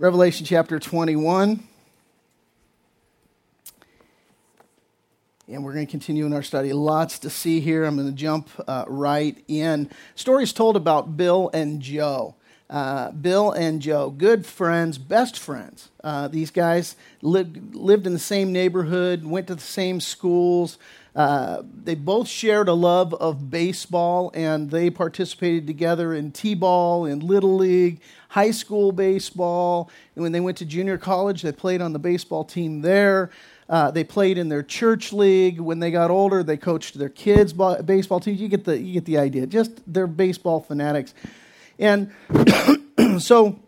Revelation chapter 21. And we're going to continue in our study. Lots to see here. I'm going to jump uh, right in. Stories told about Bill and Joe. Uh, Bill and Joe, good friends, best friends. Uh, these guys lived, lived in the same neighborhood, went to the same schools. Uh, they both shared a love of baseball, and they participated together in T ball, in Little League, high school baseball. And when they went to junior college, they played on the baseball team there. Uh, they played in their church league. When they got older, they coached their kids' baseball teams. You get the you get the idea. Just they're baseball fanatics, and so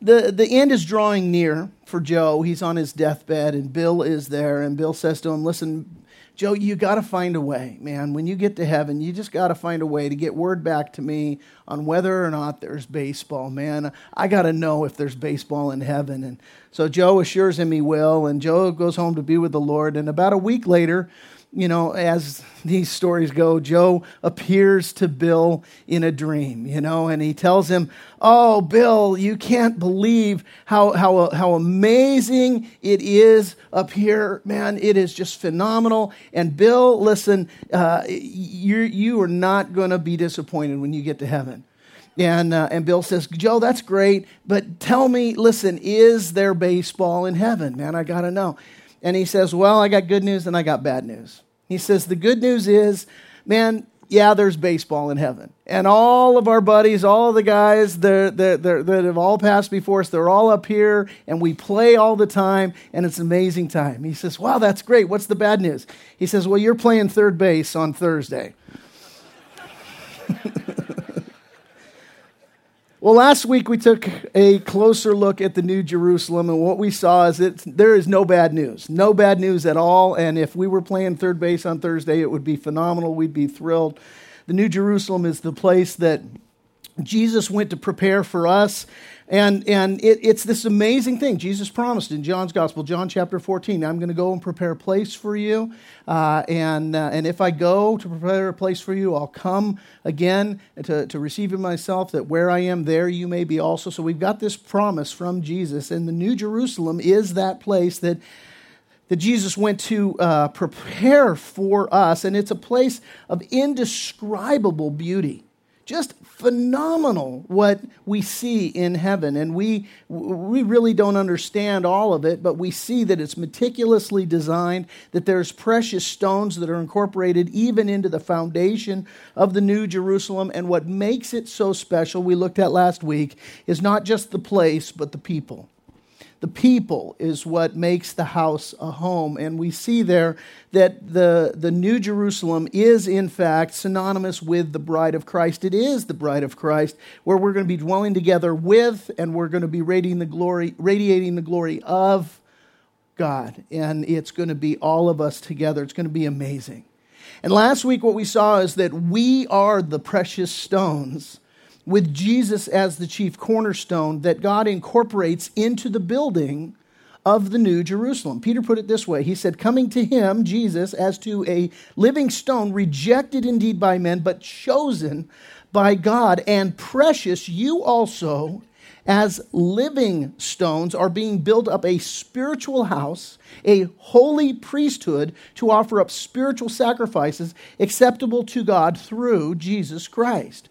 the the end is drawing near for Joe. He's on his deathbed, and Bill is there. And Bill says to him, "Listen, Joe, you got to find a way, man. When you get to heaven, you just got to find a way to get word back to me on whether or not there's baseball, man. I got to know if there's baseball in heaven. And so Joe assures him he will, and Joe goes home to be with the Lord. And about a week later, you know, as these stories go, Joe appears to Bill in a dream, you know, and he tells him, Oh, Bill, you can't believe how, how, how amazing it is up here. Man, it is just phenomenal. And Bill, listen, uh, you you are not going to be disappointed when you get to heaven. And, uh, and Bill says, Joe, that's great, but tell me, listen, is there baseball in heaven? Man, I got to know. And he says, Well, I got good news and I got bad news. He says, The good news is, man, yeah, there's baseball in heaven. And all of our buddies, all the guys that, that, that have all passed before us, they're all up here and we play all the time and it's an amazing time. He says, Wow, that's great. What's the bad news? He says, Well, you're playing third base on Thursday. Well, last week we took a closer look at the New Jerusalem, and what we saw is that there is no bad news. No bad news at all. And if we were playing third base on Thursday, it would be phenomenal. We'd be thrilled. The New Jerusalem is the place that Jesus went to prepare for us. And, and it, it's this amazing thing Jesus promised in John's Gospel, John chapter 14. I'm going to go and prepare a place for you. Uh, and, uh, and if I go to prepare a place for you, I'll come again to, to receive you myself, that where I am, there you may be also. So we've got this promise from Jesus. And the New Jerusalem is that place that that Jesus went to uh, prepare for us, and it's a place of indescribable beauty just phenomenal what we see in heaven. And we we really don't understand all of it but we see that it's meticulously designed that there's precious stones that are incorporated even into the foundation of the new Jerusalem. And what makes it so special we looked at last week is not just the place but the people the people is what makes the house a home. And we see there that the, the New Jerusalem is, in fact, synonymous with the bride of Christ. It is the bride of Christ, where we're going to be dwelling together with, and we're going to be radiating the glory, radiating the glory of God. And it's going to be all of us together. It's going to be amazing. And last week, what we saw is that we are the precious stones with Jesus as the chief cornerstone that God incorporates into the building of the New Jerusalem. Peter put it this way He said, Coming to him, Jesus, as to a living stone, rejected indeed by men, but chosen by God, and precious, you also, as living stones, are being built up a spiritual house, a holy priesthood to offer up spiritual sacrifices acceptable to God through Jesus Christ.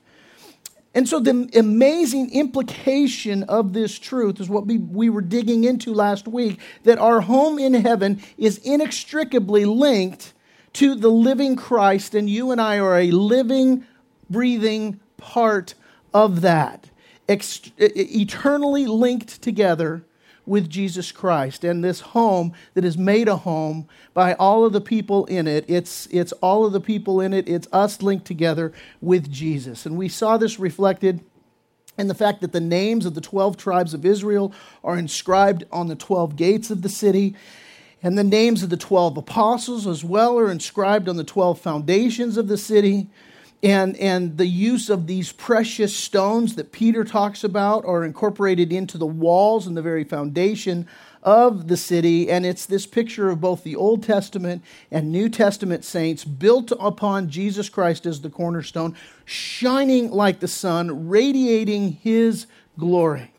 And so, the amazing implication of this truth is what we, we were digging into last week that our home in heaven is inextricably linked to the living Christ, and you and I are a living, breathing part of that, eternally linked together with Jesus Christ. And this home that is made a home by all of the people in it, it's, it's all of the people in it, it's us linked together with Jesus. And we saw this reflected in the fact that the names of the 12 tribes of Israel are inscribed on the 12 gates of the city. And the names of the 12 apostles as well are inscribed on the 12 foundations of the city and, and the use of these precious stones that Peter talks about are incorporated into the walls and the very foundation of the city. And it's this picture of both the Old Testament and New Testament saints built upon Jesus Christ as the cornerstone, shining like the sun, radiating his glory.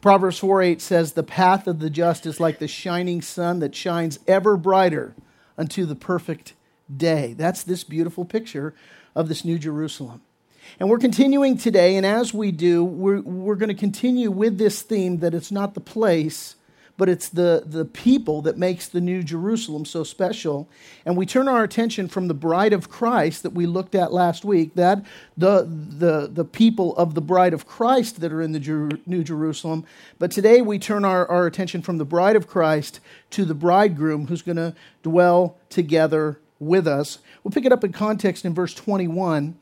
Proverbs 4 8 says, The path of the just is like the shining sun that shines ever brighter unto the perfect day. That's this beautiful picture of this New Jerusalem. And we're continuing today, and as we do, we're, we're going to continue with this theme that it's not the place, but it's the, the people that makes the New Jerusalem so special. And we turn our attention from the bride of Christ that we looked at last week, that the, the, the people of the bride of Christ that are in the Jer- New Jerusalem. But today we turn our, our attention from the bride of Christ to the bridegroom who's going to dwell together with us. We'll pick it up in context in verse 21.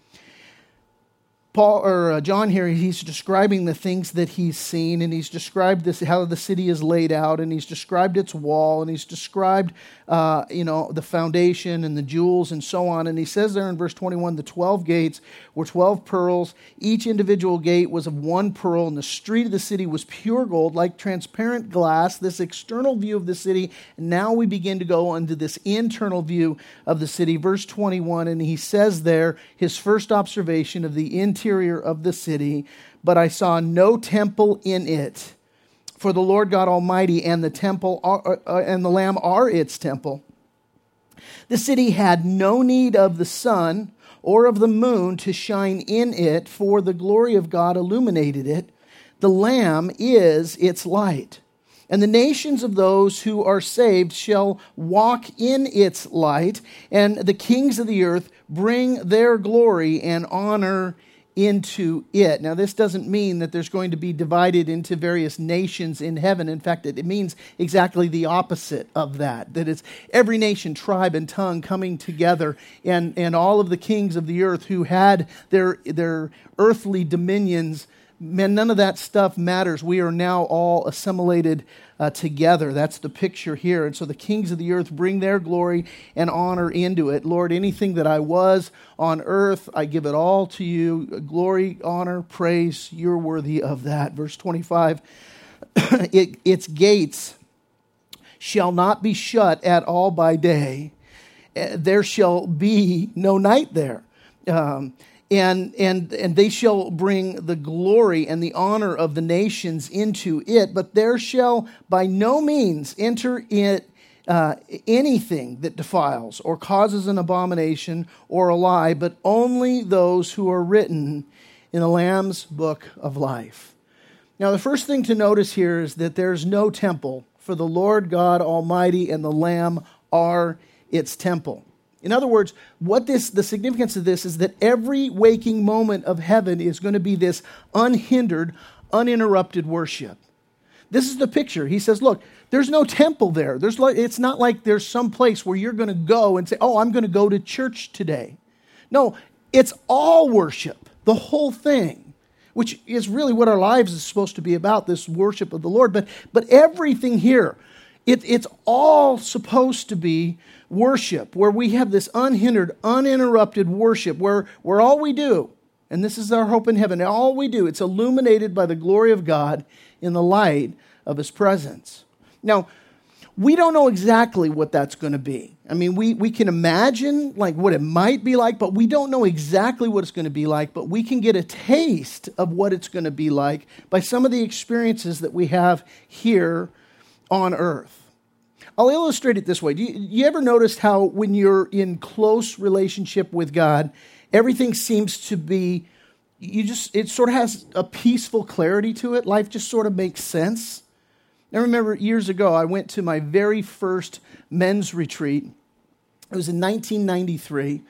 Paul or uh, John here, he's describing the things that he's seen, and he's described this how the city is laid out, and he's described its wall, and he's described uh, you know the foundation and the jewels and so on. And he says there in verse 21, the 12 gates were 12 pearls. Each individual gate was of one pearl, and the street of the city was pure gold, like transparent glass. This external view of the city. Now we begin to go into this internal view of the city. Verse 21, and he says there his first observation of the interior of the city, but I saw no temple in it. For the Lord God Almighty and the temple are, uh, and the Lamb are its temple. The city had no need of the sun or of the moon to shine in it, for the glory of God illuminated it. The Lamb is its light. And the nations of those who are saved shall walk in its light, and the kings of the earth bring their glory and honor into it. Now, this doesn't mean that there's going to be divided into various nations in heaven. In fact, it, means exactly the opposite of that that it's every nation, tribe, and tongue coming together, and, and all of the kings of the earth who had their, their earthly dominions. Man, none of that stuff matters. We are now all assimilated uh, together. That's the picture here. And so the kings of the earth bring their glory and honor into it. Lord, anything that I was on earth, I give it all to you. Glory, honor, praise, you're worthy of that. Verse 25 it, its gates shall not be shut at all by day, eh, there shall be no night there. Um, and, and, and they shall bring the glory and the honor of the nations into it, but there shall by no means enter it uh, anything that defiles or causes an abomination or a lie, but only those who are written in the Lamb's book of life. Now, the first thing to notice here is that there's no temple, for the Lord God Almighty and the Lamb are its temple. In other words, what this the significance of this is that every waking moment of heaven is going to be this unhindered, uninterrupted worship. This is the picture. He says, look, there's no temple there. There's like, it's not like there's some place where you're going to go and say, "Oh, I'm going to go to church today." No, it's all worship. The whole thing which is really what our lives is supposed to be about this worship of the Lord. But, but everything here, it, it's all supposed to be worship, where we have this unhindered, uninterrupted worship, where, where all we do, and this is our hope in heaven, all we do, it's illuminated by the glory of God in the light of His presence. Now, we don't know exactly what that's going to be. I mean, we, we can imagine like what it might be like, but we don't know exactly what it's going to be like, but we can get a taste of what it's going to be like by some of the experiences that we have here on earth. I'll illustrate it this way. Do you, you ever notice how when you're in close relationship with God, everything seems to be, you just, it sort of has a peaceful clarity to it. Life just sort of makes sense. I remember years ago, I went to my very first men's retreat. It was in 1993.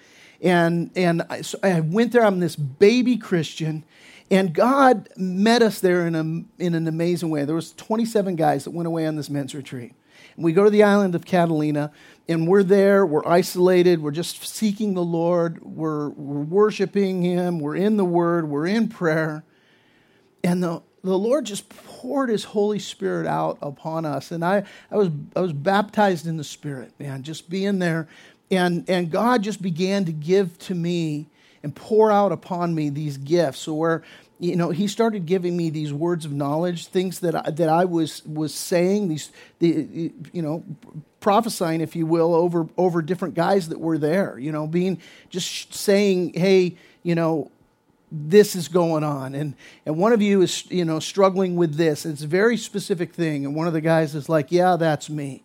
And, and I, so I went there, I'm this baby Christian, and God met us there in, a, in an amazing way. There was 27 guys that went away on this men's retreat. We go to the island of Catalina, and we're there, we're isolated, we're just seeking the Lord, we're, we're worshiping Him, we're in the Word, we're in prayer. And the, the Lord just poured His Holy Spirit out upon us. And I, I, was, I was baptized in the Spirit, man, just being there. And, and God just began to give to me and pour out upon me these gifts. Where you know, he started giving me these words of knowledge, things that I, that I was was saying, these, the, you know, prophesying, if you will, over over different guys that were there. You know, being just saying, hey, you know, this is going on and and one of you is you know struggling with this it's a very specific thing and one of the guys is like yeah that's me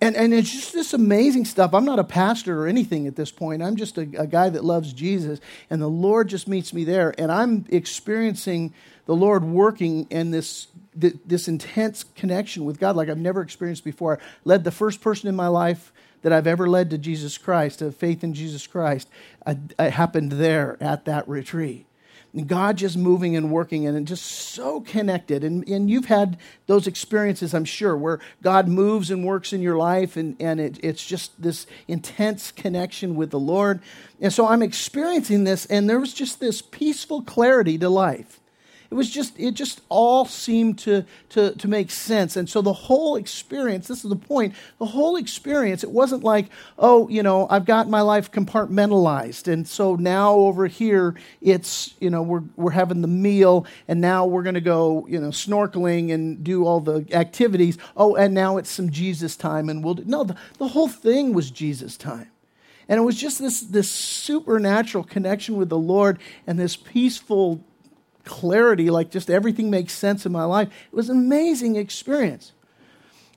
and and it's just this amazing stuff. I'm not a pastor or anything at this point. I'm just a, a guy that loves jesus and the lord just meets me there and i'm experiencing the lord working in this this intense connection with god like i've never experienced before. I led the first person in my life that I've ever led to Jesus Christ, to faith in Jesus Christ, happened there at that retreat. God just moving and working and just so connected. And, and you've had those experiences, I'm sure, where God moves and works in your life and, and it, it's just this intense connection with the Lord. And so I'm experiencing this, and there was just this peaceful clarity to life. It was just, it just all seemed to, to, to make sense. And so the whole experience, this is the point, the whole experience, it wasn't like, oh, you know, I've got my life compartmentalized. And so now over here, it's, you know, we're, we're having the meal and now we're going to go, you know, snorkeling and do all the activities. Oh, and now it's some Jesus time and we'll do. No, the, the whole thing was Jesus time. And it was just this, this supernatural connection with the Lord and this peaceful clarity, like just everything makes sense in my life. It was an amazing experience.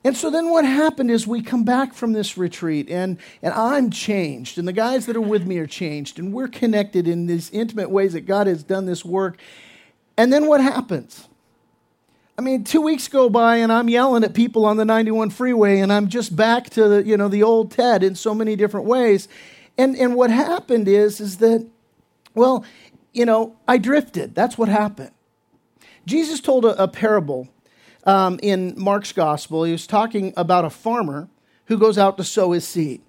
And so then what happened is we come back from this retreat and, and I'm changed and the guys that are with me are changed and we're connected in these intimate ways that God has done this work. And then what happens? I mean, two weeks go by and I'm yelling at people on the 91 freeway and I'm just back to the, you know, the old Ted in so many different ways. And, and what happened is, is that, well, you know, I drifted. That's what happened. Jesus told a, a parable um, in Mark's gospel. He was talking about a farmer who goes out to sow his seed.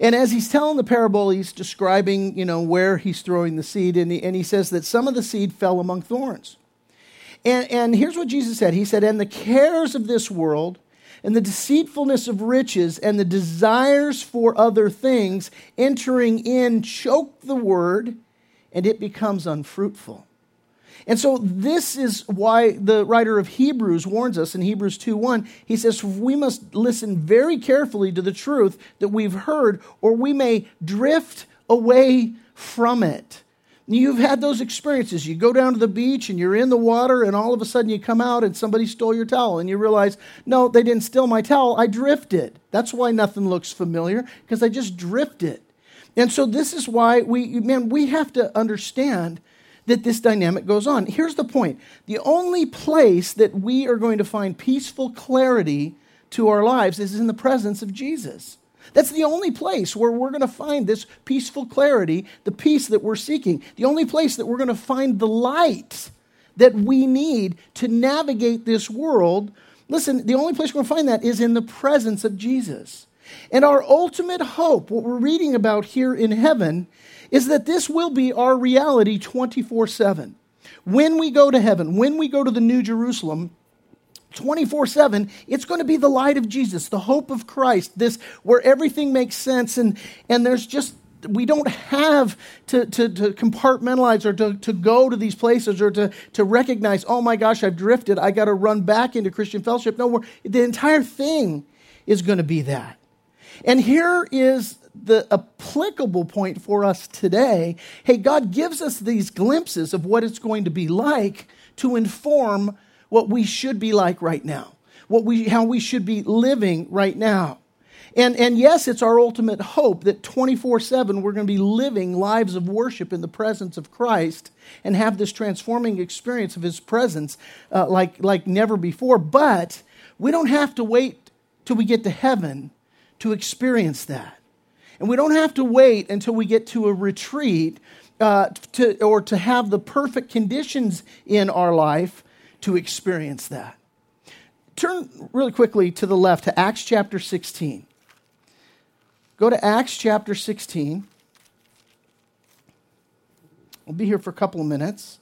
And as he's telling the parable, he's describing, you know, where he's throwing the seed, and he, and he says that some of the seed fell among thorns. And, and here's what Jesus said He said, And the cares of this world, and the deceitfulness of riches, and the desires for other things entering in choke the word, and it becomes unfruitful. And so this is why the writer of Hebrews warns us in Hebrews 2:1. He says we must listen very carefully to the truth that we've heard or we may drift away from it. You've had those experiences. You go down to the beach and you're in the water, and all of a sudden you come out and somebody stole your towel, and you realize, no, they didn't steal my towel. I drifted. That's why nothing looks familiar, because I just drifted. And so this is why we, man, we have to understand that this dynamic goes on. Here's the point the only place that we are going to find peaceful clarity to our lives is in the presence of Jesus. That's the only place where we're going to find this peaceful clarity, the peace that we're seeking. The only place that we're going to find the light that we need to navigate this world. Listen, the only place we're going to find that is in the presence of Jesus. And our ultimate hope, what we're reading about here in heaven, is that this will be our reality 24 7. When we go to heaven, when we go to the New Jerusalem, 24 7, it's going to be the light of Jesus, the hope of Christ, this where everything makes sense and, and there's just we don't have to, to, to, compartmentalize or to, to go to these places or to, to recognize, oh my gosh, I've drifted. I got to run back into Christian fellowship. No, more. the entire thing is going to be that. And here is the applicable point for us today. Hey, God gives us these glimpses of what it's going to be like to inform what we should be like right now, what we, how we should be living right now. And, and yes, it's our ultimate hope that 24 7 we're going to be living lives of worship in the presence of Christ and have this transforming experience of His presence uh, like, like never before. But we don't have to wait till we get to heaven to experience that. And we don't have to wait until we get to a retreat uh, to, or to have the perfect conditions in our life to experience that. Turn really quickly to the left to Acts chapter 16. Go to Acts chapter 16. We'll be here for a couple of minutes.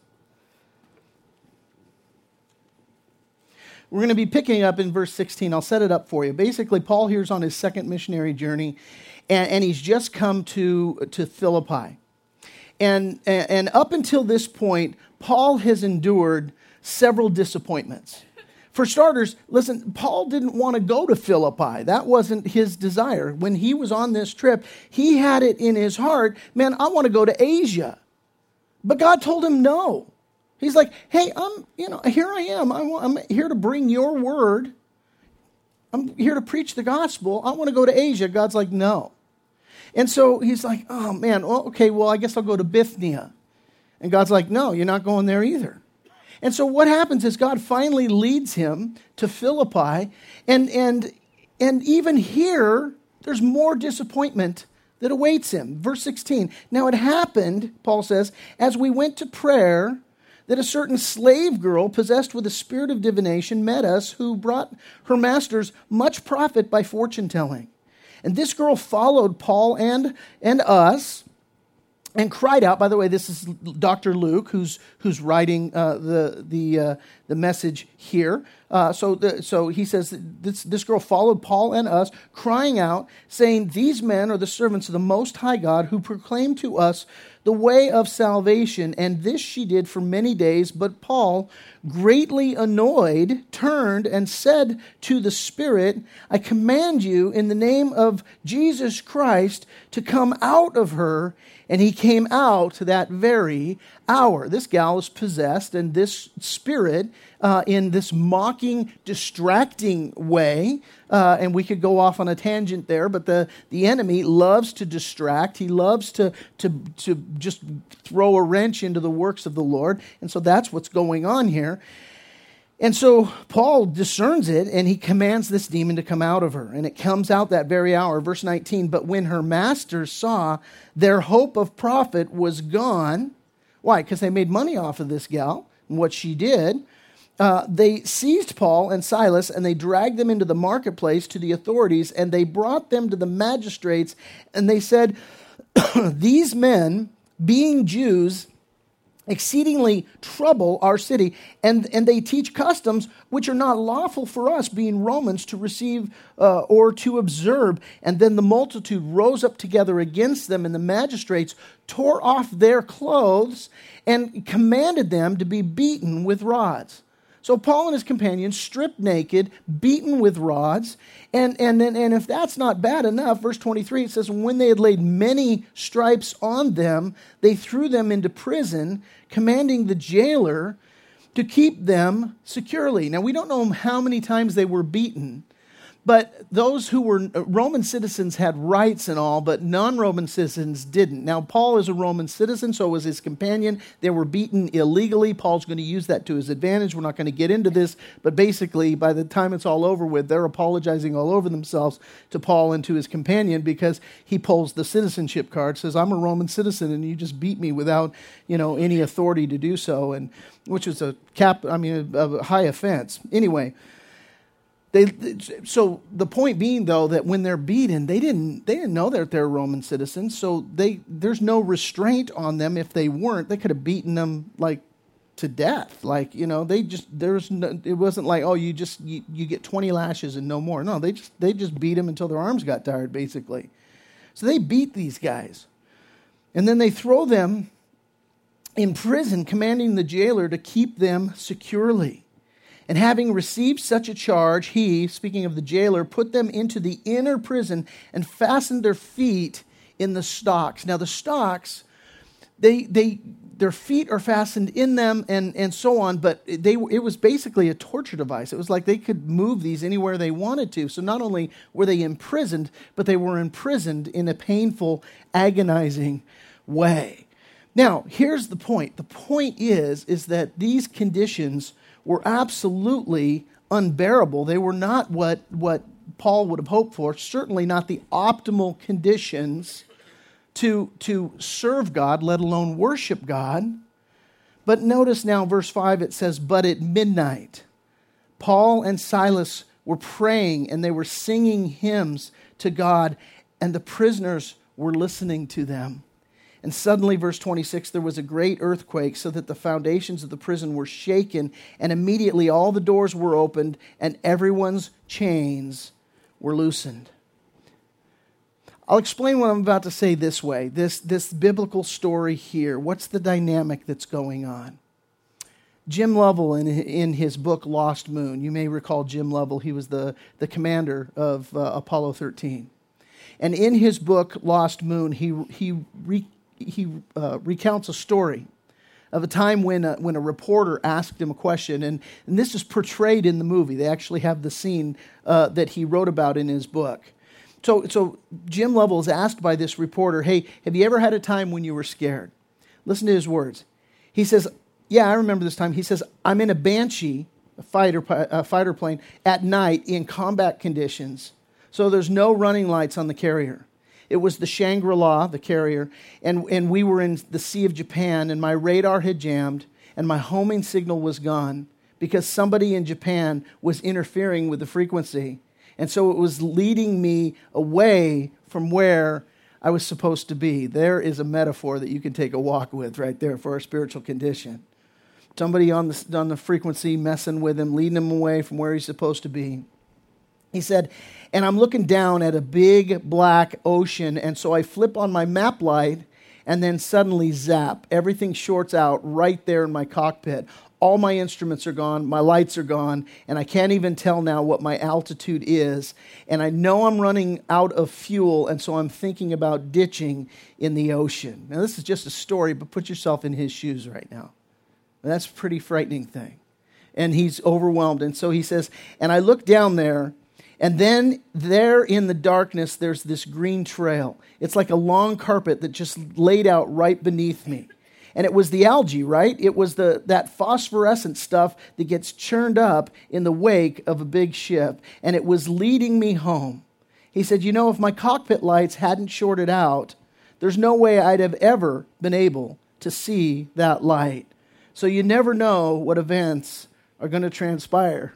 We're going to be picking up in verse 16. I'll set it up for you. Basically, Paul here's on his second missionary journey, and, and he's just come to, to Philippi. And, and up until this point, Paul has endured several disappointments. For starters, listen, Paul didn't want to go to Philippi. That wasn't his desire. When he was on this trip, he had it in his heart man, I want to go to Asia. But God told him no. He's like, hey, I'm, you know, here I am. I'm here to bring your word. I'm here to preach the gospel. I want to go to Asia. God's like, no. And so he's like, oh man, well, okay, well, I guess I'll go to Bithynia. And God's like, no, you're not going there either. And so what happens is God finally leads him to Philippi. And, and, and even here, there's more disappointment that awaits him. Verse 16. Now it happened, Paul says, as we went to prayer, that a certain slave girl possessed with a spirit of divination met us, who brought her masters much profit by fortune telling. And this girl followed Paul and, and us and cried out. By the way, this is Dr. Luke who's, who's writing uh, the, the, uh, the message here. Uh, so, the, so he says this, this girl followed Paul and us, crying out, saying, These men are the servants of the Most High God who proclaim to us the way of salvation. And this she did for many days. But Paul, greatly annoyed, turned and said to the Spirit, I command you in the name of Jesus Christ to come out of her. And he came out that very hour. This gal is possessed, and this spirit, uh, in this mocking, distracting way, uh, and we could go off on a tangent there, but the, the enemy loves to distract. He loves to, to, to just throw a wrench into the works of the Lord. And so that's what's going on here. And so Paul discerns it and he commands this demon to come out of her. And it comes out that very hour. Verse 19 But when her masters saw their hope of profit was gone, why? Because they made money off of this gal and what she did. Uh, they seized Paul and Silas and they dragged them into the marketplace to the authorities and they brought them to the magistrates and they said, These men, being Jews, exceedingly trouble our city, and, and they teach customs which are not lawful for us, being Romans, to receive uh, or to observe. And then the multitude rose up together against them, and the magistrates tore off their clothes and commanded them to be beaten with rods. So Paul and his companions, stripped naked, beaten with rods, and, and, and if that's not bad enough, verse 23, it says, When they had laid many stripes on them, they threw them into prison, commanding the jailer to keep them securely. Now, we don't know how many times they were beaten, but those who were uh, Roman citizens had rights and all, but non Roman citizens didn't. Now, Paul is a Roman citizen, so was his companion. They were beaten illegally. Paul's going to use that to his advantage. We're not going to get into this, but basically, by the time it's all over with, they're apologizing all over themselves to Paul and to his companion because he pulls the citizenship card, says, I'm a Roman citizen, and you just beat me without you know, any authority to do so, and which is a cap, I mean, a, a high offense. Anyway. They, so the point being though that when they're beaten they didn't they didn't know that they're roman citizens. So they there's no restraint on them. If they weren't they could have beaten them like to death. Like you know they just there's no, it wasn't like oh you just you, you get 20 lashes and no more. No they just they just beat them until their arms got tired basically. So they beat these guys. And then they throw them in prison commanding the jailer to keep them securely and having received such a charge, he, speaking of the jailer, put them into the inner prison and fastened their feet in the stocks. Now, the stocks, they, they, their feet are fastened in them and, and so on, but they, it was basically a torture device. It was like they could move these anywhere they wanted to. So not only were they imprisoned, but they were imprisoned in a painful, agonizing way. Now, here's the point. The point is, is that these conditions were absolutely unbearable. They were not what, what Paul would have hoped for, certainly not the optimal conditions to, to serve God, let alone worship God. But notice now, verse 5, it says, But at midnight, Paul and Silas were praying and they were singing hymns to God, and the prisoners were listening to them. And suddenly, verse 26, there was a great earthquake, so that the foundations of the prison were shaken, and immediately all the doors were opened, and everyone's chains were loosened. I'll explain what I'm about to say this way this, this biblical story here. What's the dynamic that's going on? Jim Lovell, in, in his book Lost Moon, you may recall Jim Lovell, he was the, the commander of uh, Apollo 13. And in his book Lost Moon, he, he re- he uh, recounts a story of a time when a, when a reporter asked him a question, and, and this is portrayed in the movie. They actually have the scene uh, that he wrote about in his book. So, so Jim Lovell is asked by this reporter, Hey, have you ever had a time when you were scared? Listen to his words. He says, Yeah, I remember this time. He says, I'm in a Banshee, a fighter, a fighter plane, at night in combat conditions. So there's no running lights on the carrier. It was the Shangri La, the carrier, and, and we were in the Sea of Japan, and my radar had jammed, and my homing signal was gone because somebody in Japan was interfering with the frequency. And so it was leading me away from where I was supposed to be. There is a metaphor that you can take a walk with right there for our spiritual condition. Somebody on the, on the frequency messing with him, leading him away from where he's supposed to be. He said, and I'm looking down at a big black ocean, and so I flip on my map light, and then suddenly zap. Everything shorts out right there in my cockpit. All my instruments are gone, my lights are gone, and I can't even tell now what my altitude is. And I know I'm running out of fuel, and so I'm thinking about ditching in the ocean. Now, this is just a story, but put yourself in his shoes right now. that's a pretty frightening thing. And he's overwhelmed. And so he says, And I look down there, and then there in the darkness, there's this green trail. It's like a long carpet that just laid out right beneath me. And it was the algae, right? It was the, that phosphorescent stuff that gets churned up in the wake of a big ship. And it was leading me home. He said, You know, if my cockpit lights hadn't shorted out, there's no way I'd have ever been able to see that light. So you never know what events are going to transpire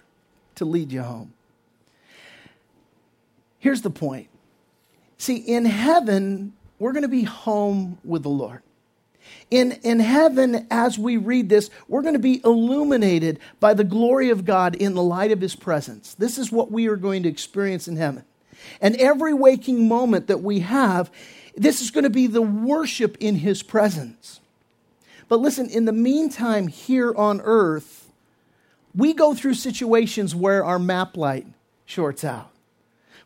to lead you home. Here's the point see, in heaven, we're going to be home with the Lord. In, in heaven, as we read this, we're going to be illuminated by the glory of God in the light of His presence. This is what we are going to experience in heaven. And every waking moment that we have, this is going to be the worship in His presence. But listen, in the meantime, here on earth, we go through situations where our map light shorts out.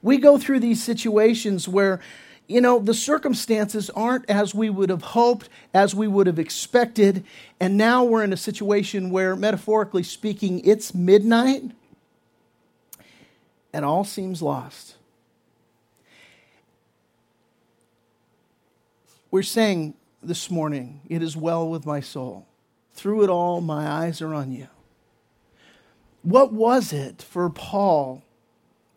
We go through these situations where, you know, the circumstances aren't as we would have hoped, as we would have expected, and now we're in a situation where, metaphorically speaking, it's midnight and all seems lost. We're saying this morning, It is well with my soul. Through it all, my eyes are on you. What was it for Paul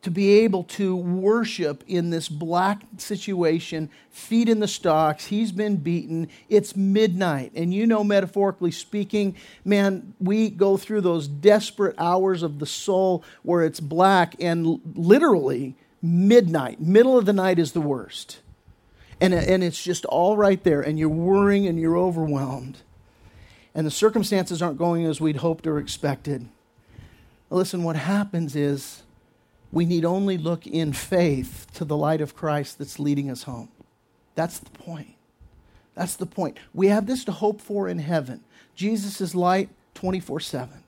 to be able to worship in this black situation, feet in the stocks. He's been beaten. It's midnight. And you know, metaphorically speaking, man, we go through those desperate hours of the soul where it's black and literally midnight, middle of the night is the worst. And, and it's just all right there, and you're worrying and you're overwhelmed. And the circumstances aren't going as we'd hoped or expected. Listen, what happens is we need only look in faith to the light of Christ that's leading us home. That's the point. That's the point. We have this to hope for in heaven. Jesus is light 24 7.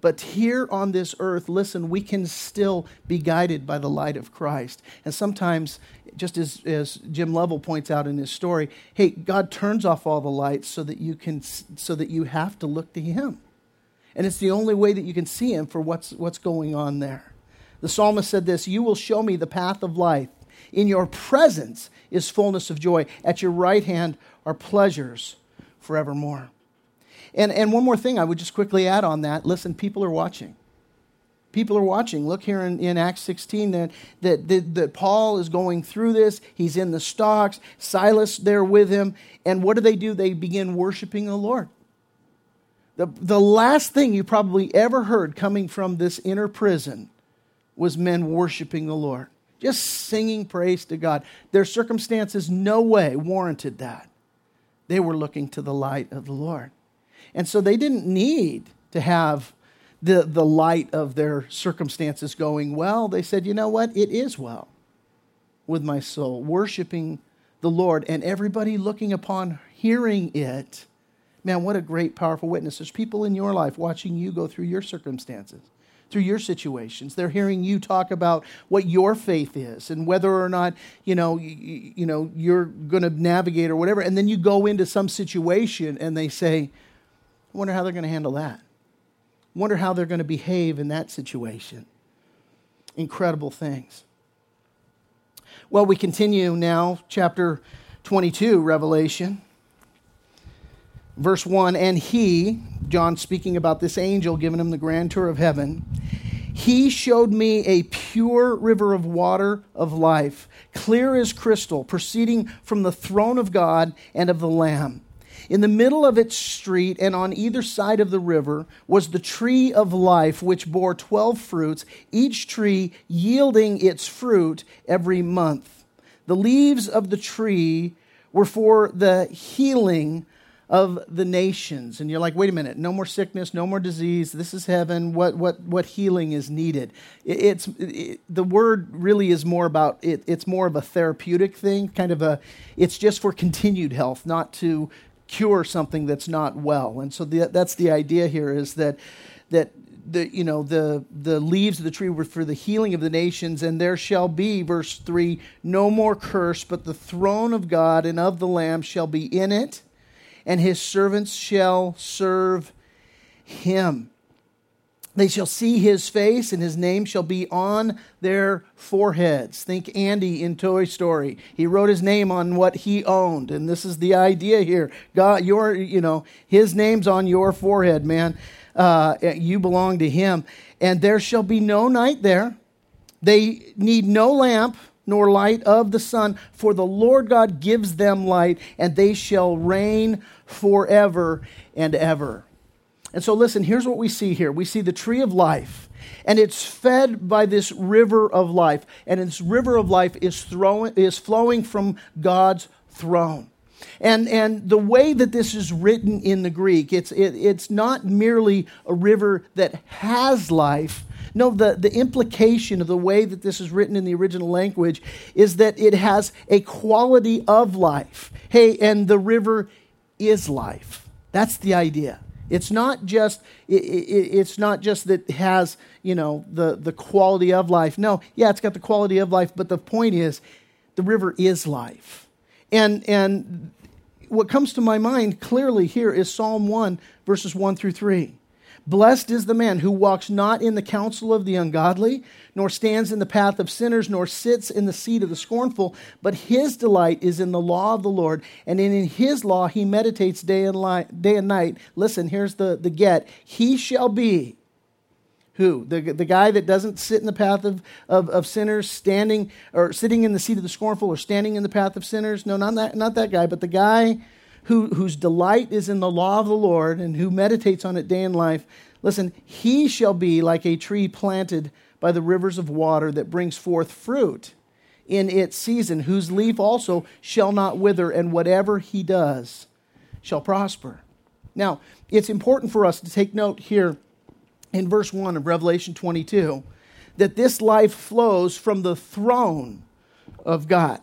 But here on this earth, listen, we can still be guided by the light of Christ. And sometimes, just as, as Jim Lovell points out in his story, hey, God turns off all the lights so that you can so that you have to look to Him. And it's the only way that you can see Him for what's, what's going on there. The psalmist said this You will show me the path of life. In your presence is fullness of joy. At your right hand are pleasures forevermore. And, and one more thing I would just quickly add on that listen, people are watching. People are watching. Look here in, in Acts 16 that, that, that, that Paul is going through this. He's in the stocks, Silas there with him. And what do they do? They begin worshiping the Lord. The, the last thing you probably ever heard coming from this inner prison was men worshiping the Lord, just singing praise to God. Their circumstances no way warranted that. They were looking to the light of the Lord. And so they didn't need to have the, the light of their circumstances going well. They said, you know what? It is well with my soul, worshiping the Lord, and everybody looking upon hearing it. Man, what a great, powerful witness. There's people in your life watching you go through your circumstances through your situations. They're hearing you talk about what your faith is and whether or not, you know, you, you know, you're going to navigate or whatever. And then you go into some situation and they say, I wonder how they're going to handle that. Wonder how they're going to behave in that situation. Incredible things. Well, we continue now, chapter 22, Revelation. Verse 1 And he, John speaking about this angel giving him the grand tour of heaven, he showed me a pure river of water of life, clear as crystal, proceeding from the throne of God and of the Lamb. In the middle of its street and on either side of the river was the tree of life, which bore twelve fruits, each tree yielding its fruit every month. The leaves of the tree were for the healing of the nations. And you're like, wait a minute, no more sickness, no more disease. This is heaven. What, what, what healing is needed? It, it's, it, the word really is more about, it, it's more of a therapeutic thing, kind of a, it's just for continued health, not to cure something that's not well. And so the, that's the idea here is that, that the you know the the leaves of the tree were for the healing of the nations and there shall be verse 3 no more curse but the throne of God and of the lamb shall be in it and his servants shall serve him. They shall see his face, and his name shall be on their foreheads. Think Andy in Toy Story. He wrote his name on what he owned, and this is the idea here. God, your, you know, his name's on your forehead, man. Uh, you belong to him, and there shall be no night there. They need no lamp nor light of the sun, for the Lord God gives them light, and they shall reign forever and ever. And so, listen, here's what we see here we see the tree of life, and it's fed by this river of life, and this river of life is, throwing, is flowing from God's throne. And, and the way that this is written in the Greek, it's, it, it's not merely a river that has life, no, the, the implication of the way that this is written in the original language is that it has a quality of life. Hey, and the river is life. That's the idea. It's not just it, it, it's not just that it has you know the the quality of life. No, yeah, it's got the quality of life, but the point is, the river is life, and and what comes to my mind clearly here is Psalm one verses one through three. Blessed is the man who walks not in the counsel of the ungodly, nor stands in the path of sinners, nor sits in the seat of the scornful, but his delight is in the law of the Lord, and in his law he meditates day and, light, day and night. Listen, here's the, the get. He shall be who? The, the guy that doesn't sit in the path of, of, of, sinners, standing or sitting in the seat of the scornful, or standing in the path of sinners? No, not that, not that guy, but the guy who, whose delight is in the law of the Lord and who meditates on it day and life, listen, he shall be like a tree planted by the rivers of water that brings forth fruit in its season, whose leaf also shall not wither, and whatever he does shall prosper. Now, it's important for us to take note here in verse 1 of Revelation 22 that this life flows from the throne of God.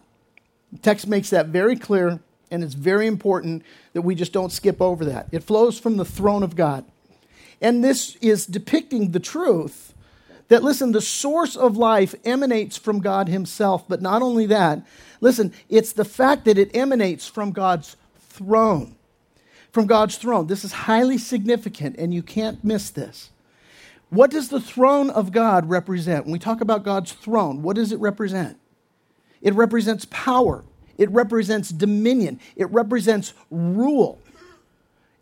The text makes that very clear and it's very important that we just don't skip over that. It flows from the throne of God. And this is depicting the truth that, listen, the source of life emanates from God Himself. But not only that, listen, it's the fact that it emanates from God's throne. From God's throne. This is highly significant, and you can't miss this. What does the throne of God represent? When we talk about God's throne, what does it represent? It represents power, it represents dominion, it represents rule.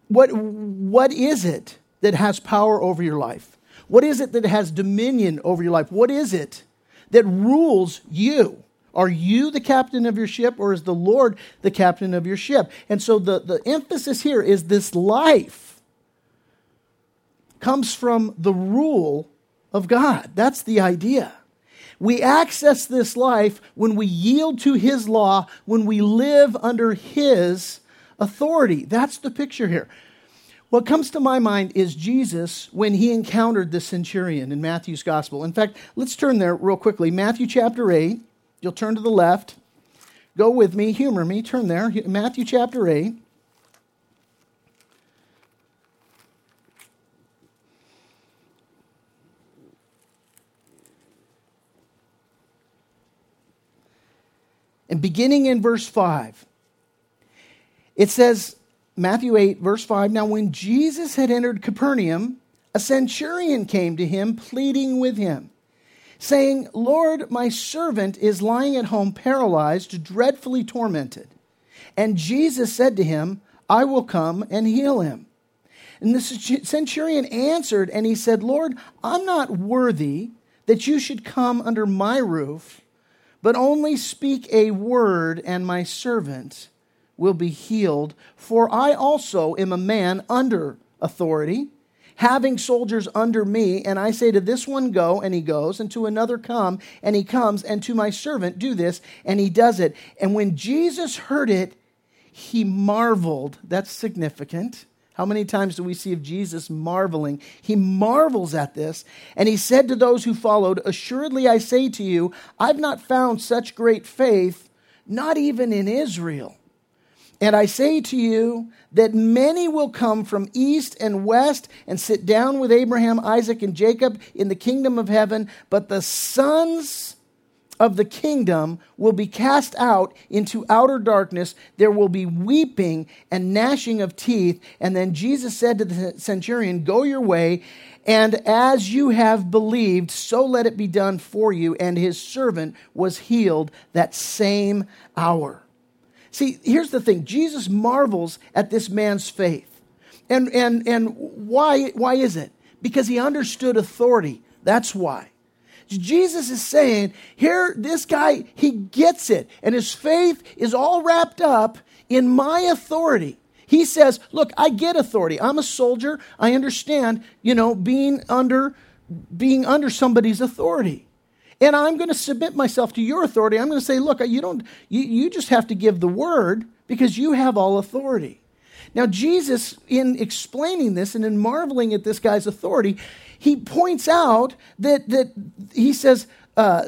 What, what is it that has power over your life? What is it that has dominion over your life? What is it that rules you? Are you the captain of your ship or is the Lord the captain of your ship? And so the, the emphasis here is this life comes from the rule of God. That's the idea. We access this life when we yield to His law, when we live under His authority. That's the picture here. What comes to my mind is Jesus when he encountered the centurion in Matthew's gospel. In fact, let's turn there real quickly. Matthew chapter 8. You'll turn to the left. Go with me, humor me, turn there. Matthew chapter 8. Beginning in verse 5, it says, Matthew 8, verse 5 Now, when Jesus had entered Capernaum, a centurion came to him, pleading with him, saying, Lord, my servant is lying at home paralyzed, dreadfully tormented. And Jesus said to him, I will come and heal him. And the centurion answered, and he said, Lord, I'm not worthy that you should come under my roof, but only speak a word, and my servant will be healed. For I also am a man under authority, having soldiers under me, and I say to this one, Go, and he goes, and to another, Come, and he comes, and to my servant, Do this, and he does it. And when Jesus heard it, he marveled. That's significant. How many times do we see of Jesus marveling? He marvels at this, and he said to those who followed, Assuredly I say to you, I've not found such great faith, not even in Israel. And I say to you that many will come from east and west and sit down with Abraham, Isaac, and Jacob in the kingdom of heaven, but the sons of the kingdom will be cast out into outer darkness. There will be weeping and gnashing of teeth. And then Jesus said to the centurion, Go your way, and as you have believed, so let it be done for you. And his servant was healed that same hour. See, here's the thing Jesus marvels at this man's faith. And, and, and why, why is it? Because he understood authority. That's why. Jesus is saying, here, this guy, he gets it. And his faith is all wrapped up in my authority. He says, look, I get authority. I'm a soldier. I understand, you know, being under, being under somebody's authority and I'm going to submit myself to your authority. I'm going to say, look, you don't, you, you just have to give the word because you have all authority. Now, Jesus, in explaining this and in marveling at this guy's authority, he points out that, that he says, uh,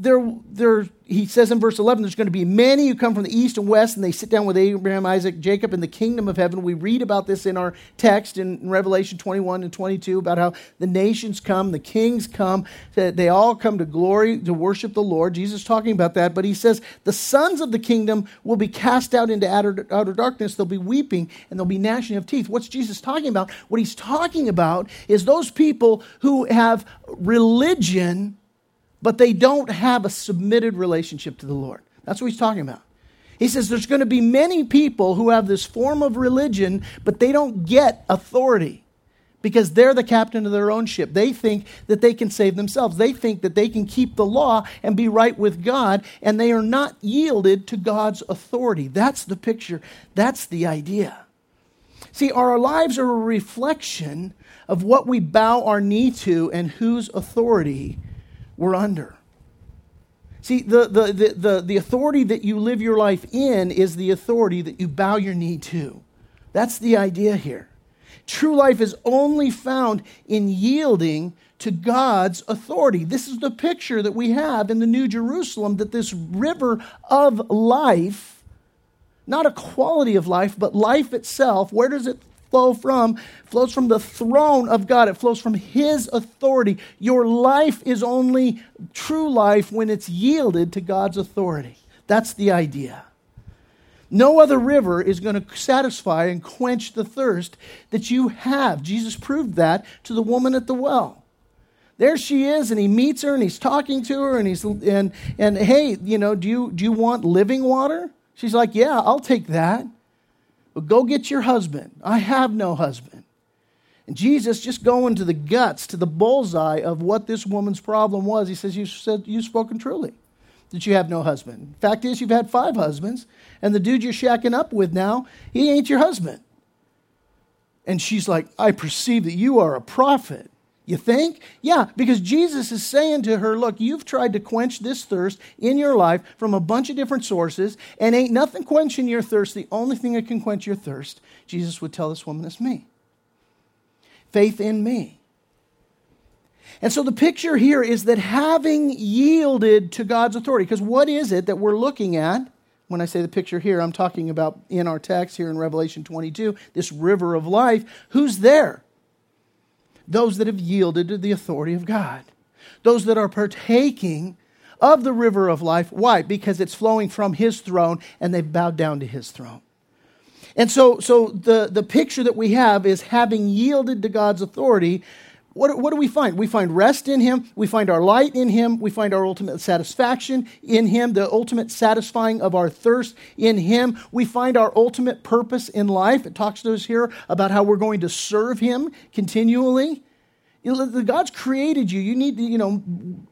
there, there, he says in verse 11, there's going to be many who come from the east and west, and they sit down with Abraham, Isaac, Jacob in the kingdom of heaven. We read about this in our text in Revelation 21 and 22 about how the nations come, the kings come, they all come to glory to worship the Lord. Jesus talking about that, but he says the sons of the kingdom will be cast out into outer, outer darkness. They'll be weeping and they'll be gnashing of teeth. What's Jesus talking about? What he's talking about is those people who have religion but they don't have a submitted relationship to the Lord. That's what he's talking about. He says there's going to be many people who have this form of religion, but they don't get authority because they're the captain of their own ship. They think that they can save themselves. They think that they can keep the law and be right with God, and they are not yielded to God's authority. That's the picture. That's the idea. See, our lives are a reflection of what we bow our knee to and whose authority we're under. See, the, the, the, the, the authority that you live your life in is the authority that you bow your knee to. That's the idea here. True life is only found in yielding to God's authority. This is the picture that we have in the New Jerusalem that this river of life, not a quality of life, but life itself, where does it flow from flows from the throne of God. It flows from His authority. Your life is only true life when it's yielded to God's authority. That's the idea. No other river is going to satisfy and quench the thirst that you have. Jesus proved that to the woman at the well. There she is, and he meets her, and he's talking to her, and he's and and hey, you know, do you do you want living water? She's like, yeah, I'll take that. But go get your husband. I have no husband. And Jesus just going to the guts, to the bullseye of what this woman's problem was. He says, You said you've spoken truly that you have no husband. Fact is, you've had five husbands, and the dude you're shacking up with now, he ain't your husband. And she's like, I perceive that you are a prophet. You think? Yeah, because Jesus is saying to her, Look, you've tried to quench this thirst in your life from a bunch of different sources, and ain't nothing quenching your thirst. The only thing that can quench your thirst, Jesus would tell this woman, is me. Faith in me. And so the picture here is that having yielded to God's authority, because what is it that we're looking at? When I say the picture here, I'm talking about in our text here in Revelation 22, this river of life. Who's there? Those that have yielded to the authority of God, those that are partaking of the river of life. Why? Because it's flowing from His throne and they've bowed down to His throne. And so, so the, the picture that we have is having yielded to God's authority. What, what do we find? We find rest in Him. We find our light in Him. We find our ultimate satisfaction in Him, the ultimate satisfying of our thirst in Him. We find our ultimate purpose in life. It talks to us here about how we're going to serve Him continually. God's created you. You need to, you know,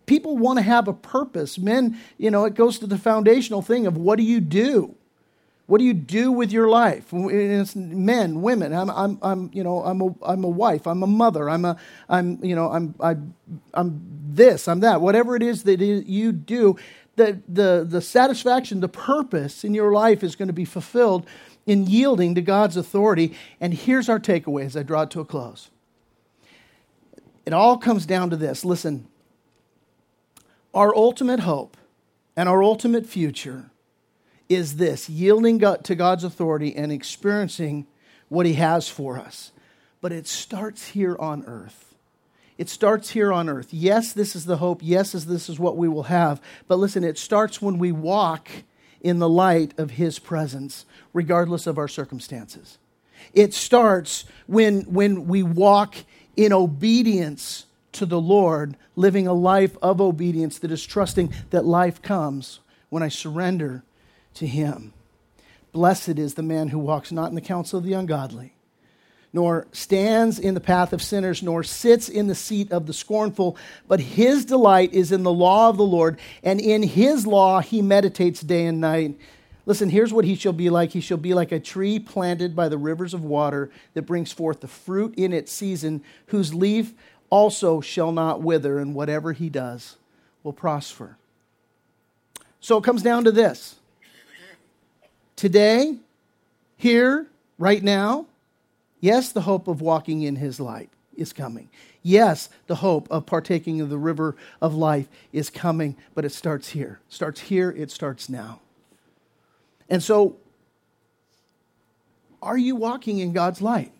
people want to have a purpose. Men, you know, it goes to the foundational thing of what do you do? What do you do with your life? Men, women. I'm, I'm, I'm, you know, I'm a, I'm a wife. I'm a mother. I'm a, I'm, you know, I'm, I, I'm this. I'm that. Whatever it is that you do, the, the, the satisfaction, the purpose in your life is going to be fulfilled in yielding to God's authority. And here's our takeaway as I draw it to a close. It all comes down to this. Listen, our ultimate hope and our ultimate future is this yielding to God's authority and experiencing what He has for us. But it starts here on earth. It starts here on earth. Yes, this is the hope. Yes, this is what we will have. But listen, it starts when we walk in the light of His presence, regardless of our circumstances. It starts when, when we walk in obedience to the Lord, living a life of obedience that is trusting that life comes when I surrender to him. Blessed is the man who walks not in the counsel of the ungodly, nor stands in the path of sinners, nor sits in the seat of the scornful, but his delight is in the law of the Lord, and in his law he meditates day and night. Listen, here's what he shall be like. He shall be like a tree planted by the rivers of water that brings forth the fruit in its season, whose leaf also shall not wither, and whatever he does will prosper. So it comes down to this Today, here, right now, yes, the hope of walking in his light is coming. Yes, the hope of partaking of the river of life is coming, but it starts here. It starts here, it starts now. And so, are you walking in God's light?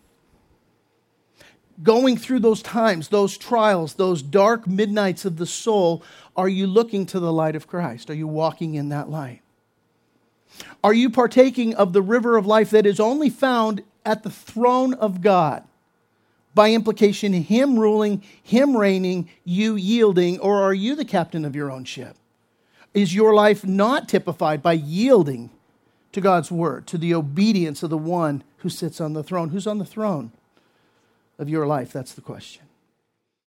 Going through those times, those trials, those dark midnights of the soul, are you looking to the light of Christ? Are you walking in that light? Are you partaking of the river of life that is only found at the throne of God? By implication, Him ruling, Him reigning, you yielding, or are you the captain of your own ship? Is your life not typified by yielding to God's word, to the obedience of the one who sits on the throne? Who's on the throne of your life? That's the question.